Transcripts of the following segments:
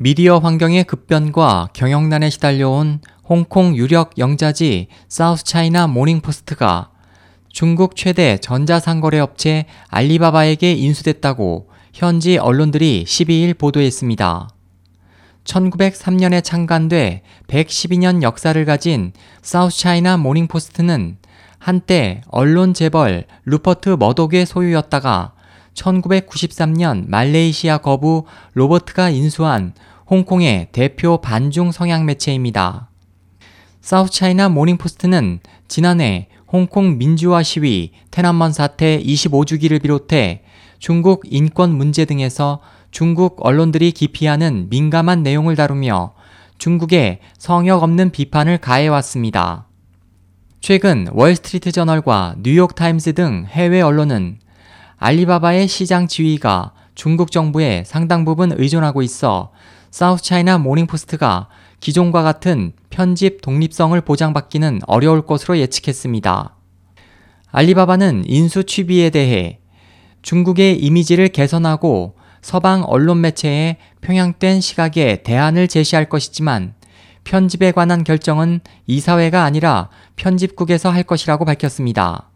미디어 환경의 급변과 경영난에 시달려온 홍콩 유력 영자지 사우스 차이나 모닝포스트가 중국 최대 전자상거래 업체 알리바바에게 인수됐다고 현지 언론들이 12일 보도했습니다. 1903년에 창간돼 112년 역사를 가진 사우스 차이나 모닝포스트는 한때 언론 재벌 루퍼트 머독의 소유였다가 1993년 말레이시아 거부 로버트가 인수한 홍콩의 대표 반중 성향 매체입니다. 사우스차이나 모닝포스트는 지난해 홍콩 민주화 시위, 톈안먼 사태 25주기를 비롯해 중국 인권 문제 등에서 중국 언론들이 기피하는 민감한 내용을 다루며 중국에 성역 없는 비판을 가해왔습니다. 최근 월스트리트 저널과 뉴욕타임스 등 해외 언론은 알리바바의 시장 지위가 중국 정부에 상당 부분 의존하고 있어 사우스 차이나 모닝포스트가 기존과 같은 편집 독립성을 보장받기는 어려울 것으로 예측했습니다. 알리바바는 인수 취비에 대해 중국의 이미지를 개선하고 서방 언론 매체에 평양된 시각에 대안을 제시할 것이지만 편집에 관한 결정은 이사회가 아니라 편집국에서 할 것이라고 밝혔습니다.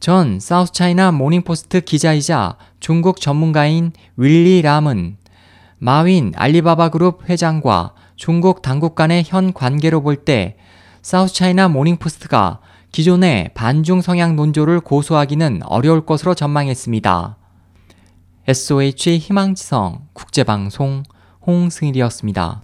전 사우스차이나 모닝포스트 기자이자 중국 전문가인 윌리 람은 마윈 알리바바 그룹 회장과 중국 당국 간의 현 관계로 볼 때 사우스차이나 모닝포스트가 기존의 반중 성향 논조를 고수하기는 어려울 것으로 전망했습니다. SOH 희망지성 국제방송 홍승일이었습니다.